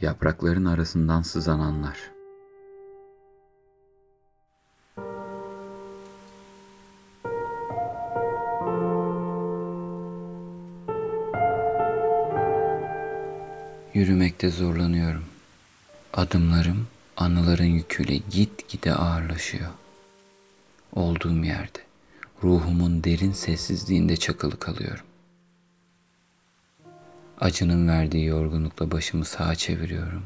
Yaprakların arasından sızananlar. Yürümekte zorlanıyorum. Adımlarım anıların yüküyle git gide ağırlaşıyor. Olduğum yerde, ruhumun derin sessizliğinde çakılı kalıyorum. Acının verdiği yorgunlukla başımı sağa çeviriyorum.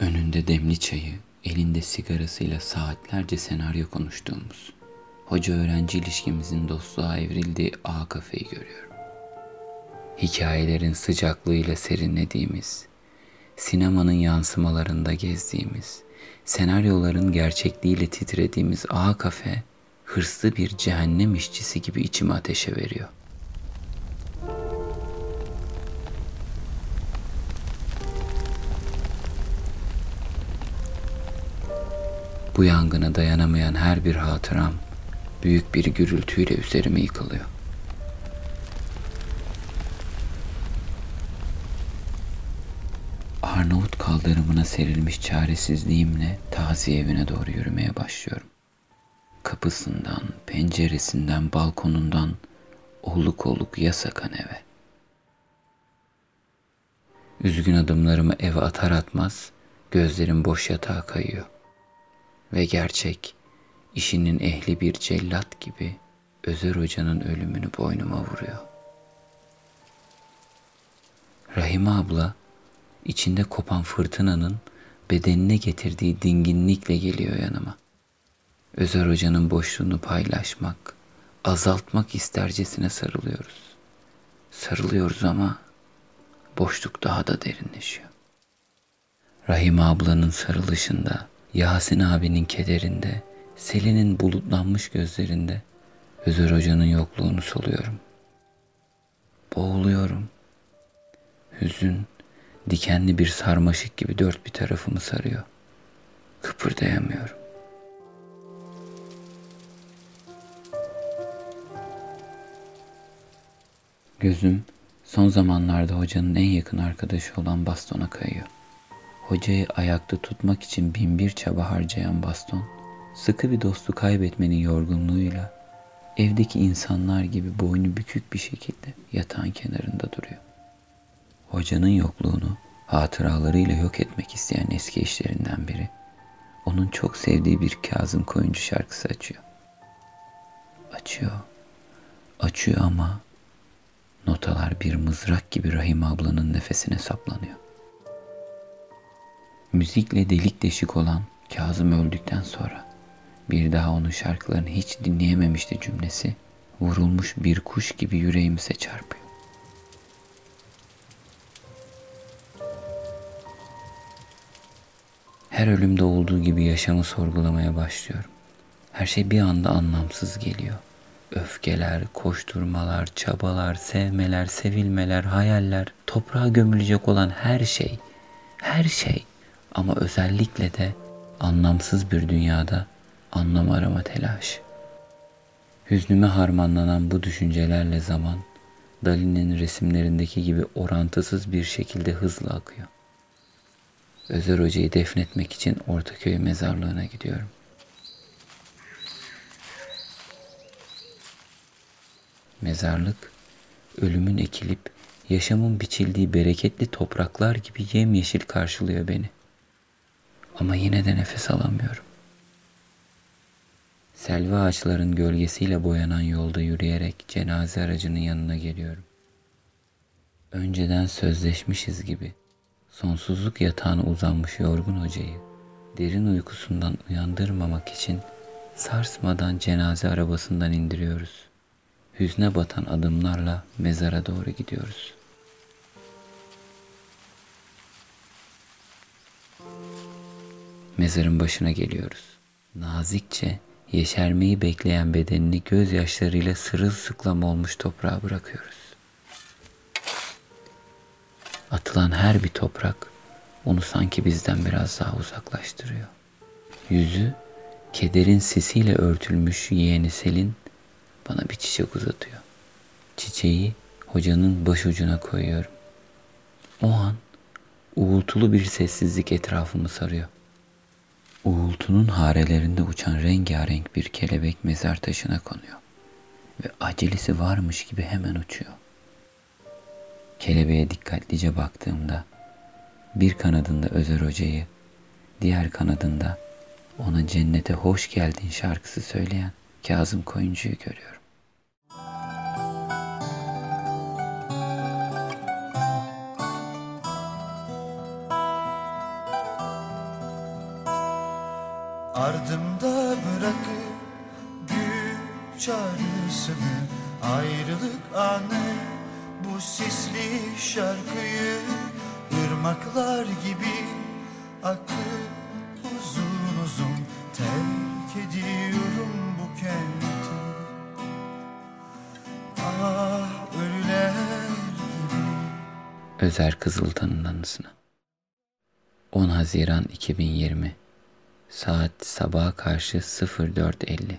Önünde demli çayı, elinde sigarasıyla saatlerce senaryo konuştuğumuz, hoca öğrenci ilişkimizin dostluğa evrildiği A kafeyi görüyorum. Hikayelerin sıcaklığıyla serinlediğimiz, sinemanın yansımalarında gezdiğimiz, senaryoların gerçekliğiyle titrediğimiz A kafe, hırslı bir cehennem işçisi gibi içimi ateşe veriyor. Bu yangına dayanamayan her bir hatıram büyük bir gürültüyle üzerime yıkılıyor. Arnavut kaldırımına serilmiş çaresizliğimle taziye evine doğru yürümeye başlıyorum. Kapısından, penceresinden, balkonundan oluk oluk yasakan eve. Üzgün adımlarımı eve atar atmaz gözlerim boş yatağa kayıyor. Ve gerçek işinin ehli bir cellat gibi Özer Hoca'nın ölümünü boynuma vuruyor. Rahime abla içinde kopan fırtınanın bedenine getirdiği dinginlikle geliyor yanıma. Özer Hoca'nın boşluğunu paylaşmak, azaltmak istercesine sarılıyoruz. Sarılıyoruz ama boşluk daha da derinleşiyor. Rahim ablanın sarılışında, Yasin abinin kederinde, Selin'in bulutlanmış gözlerinde Özer Hoca'nın yokluğunu soluyorum. Boğuluyorum. Hüzün, dikenli bir sarmaşık gibi dört bir tarafımı sarıyor. Kıpırdayamıyorum. Gözüm son zamanlarda hocanın en yakın arkadaşı olan bastona kayıyor. Hocayı ayakta tutmak için bin bir çaba harcayan baston, sıkı bir dostu kaybetmenin yorgunluğuyla evdeki insanlar gibi boynu bükük bir şekilde yatağın kenarında duruyor. Hocanın yokluğunu hatıralarıyla yok etmek isteyen eski eşlerinden biri, onun çok sevdiği bir Kazım Koyuncu şarkısı açıyor. Açıyor, açıyor ama notalar bir mızrak gibi Rahim ablanın nefesine saplanıyor. Müzikle delik deşik olan Kazım öldükten sonra bir daha onun şarkılarını hiç dinleyememişti cümlesi vurulmuş bir kuş gibi yüreğimize çarpıyor. Her ölümde olduğu gibi yaşamı sorgulamaya başlıyorum. Her şey bir anda anlamsız geliyor. Öfkeler, koşturmalar, çabalar, sevmeler, sevilmeler, hayaller, toprağa gömülecek olan her şey, her şey ama özellikle de anlamsız bir dünyada anlam arama telaşı. Hüznüme harmanlanan bu düşüncelerle zaman Dali'nin resimlerindeki gibi orantısız bir şekilde hızla akıyor. Özer Hoca'yı defnetmek için Ortaköy mezarlığına gidiyorum. Mezarlık, ölümün ekilip yaşamın biçildiği bereketli topraklar gibi yemyeşil karşılıyor beni. Ama yine de nefes alamıyorum. Selvi ağaçların gölgesiyle boyanan yolda yürüyerek cenaze aracının yanına geliyorum. Önceden sözleşmişiz gibi sonsuzluk yatağına uzanmış yorgun hocayı derin uykusundan uyandırmamak için sarsmadan cenaze arabasından indiriyoruz. Hüzne batan adımlarla mezara doğru gidiyoruz. Mezarın başına geliyoruz. Nazikçe yeşermeyi bekleyen bedenini gözyaşlarıyla sırılsıklam olmuş toprağa bırakıyoruz. Atılan her bir toprak onu sanki bizden biraz daha uzaklaştırıyor. Yüzü kederin sisiyle örtülmüş yeğeni Selin bana bir çiçek uzatıyor. Çiçeği hocanın başucuna koyuyorum. O an Uğultulu bir sessizlik etrafımı sarıyor. Uğultunun harelerinde uçan rengarenk bir kelebek mezar taşına konuyor ve acelesi varmış gibi hemen uçuyor. Kelebeğe dikkatlice baktığımda bir kanadında Özer Hoca'yı, diğer kanadında ona cennete hoş geldin şarkısı söyleyen Kazım Koyuncu'yu görüyorum. Ardımda bırakıp güç çağrısını Ayrılık anı bu sisli şarkıyı ırmaklar gibi akıp uzun uzun Terk ediyorum bu kenti. Ah ölüler gibi. Özer Kızıltan'ın anısına. 10 Haziran 2020 Saat sabaha karşı 04.50